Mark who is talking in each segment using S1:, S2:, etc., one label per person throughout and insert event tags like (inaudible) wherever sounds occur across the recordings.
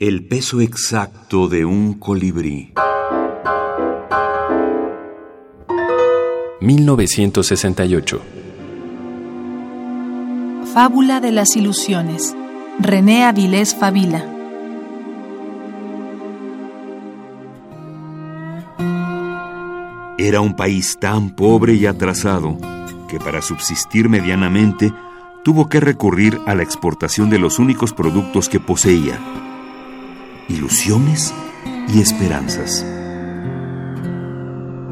S1: El peso exacto de un colibrí.
S2: 1968.
S3: Fábula de las ilusiones. René Avilés Fabila.
S1: Era un país tan pobre y atrasado que para subsistir medianamente tuvo que recurrir a la exportación de los únicos productos que poseía, ilusiones y esperanzas.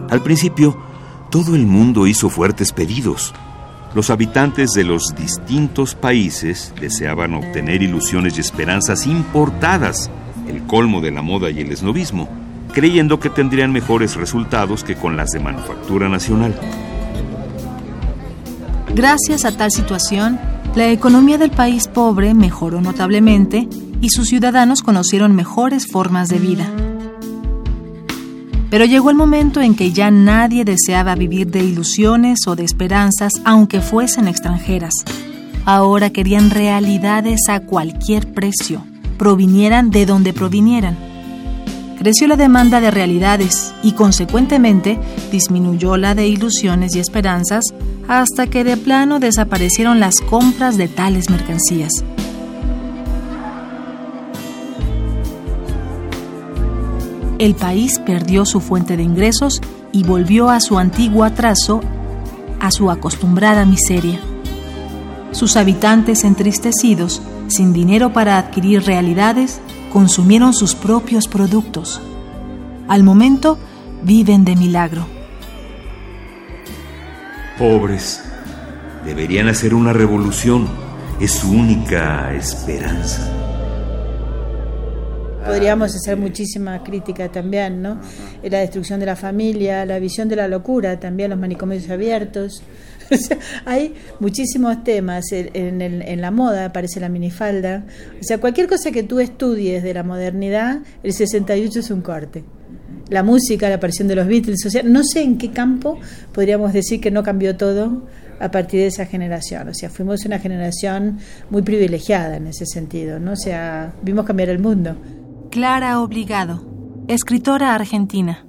S1: Al principio, todo el mundo hizo fuertes pedidos. Los habitantes de los distintos países deseaban obtener ilusiones y esperanzas importadas, el colmo de la moda y el esnovismo, creyendo que tendrían mejores resultados que con las de manufactura nacional.
S3: Gracias a tal situación, la economía del país pobre mejoró notablemente y sus ciudadanos conocieron mejores formas de vida. Pero llegó el momento en que ya nadie deseaba vivir de ilusiones o de esperanzas, aunque fuesen extranjeras. Ahora querían realidades a cualquier precio, provinieran de donde provinieran. Creció la demanda de realidades y consecuentemente disminuyó la de ilusiones y esperanzas hasta que de plano desaparecieron las compras de tales mercancías. El país perdió su fuente de ingresos y volvió a su antiguo atraso, a su acostumbrada miseria. Sus habitantes entristecidos, sin dinero para adquirir realidades, consumieron sus propios productos. Al momento, viven de milagro.
S1: Pobres, deberían hacer una revolución. Es su única esperanza.
S4: Podríamos hacer muchísima crítica también, ¿no? La destrucción de la familia, la visión de la locura, también los manicomios abiertos. (laughs) hay muchísimos temas. En, en, la moda aparece la minifalda. O sea, cualquier cosa que tú estudies de la modernidad, el 68 es un corte. La música, la aparición de los Beatles, o sea, no sé en qué campo podríamos decir que no cambió todo a partir de esa generación. O sea, fuimos una generación muy privilegiada en ese sentido, ¿no? O sea, vimos cambiar el mundo.
S3: Clara Obligado, escritora argentina.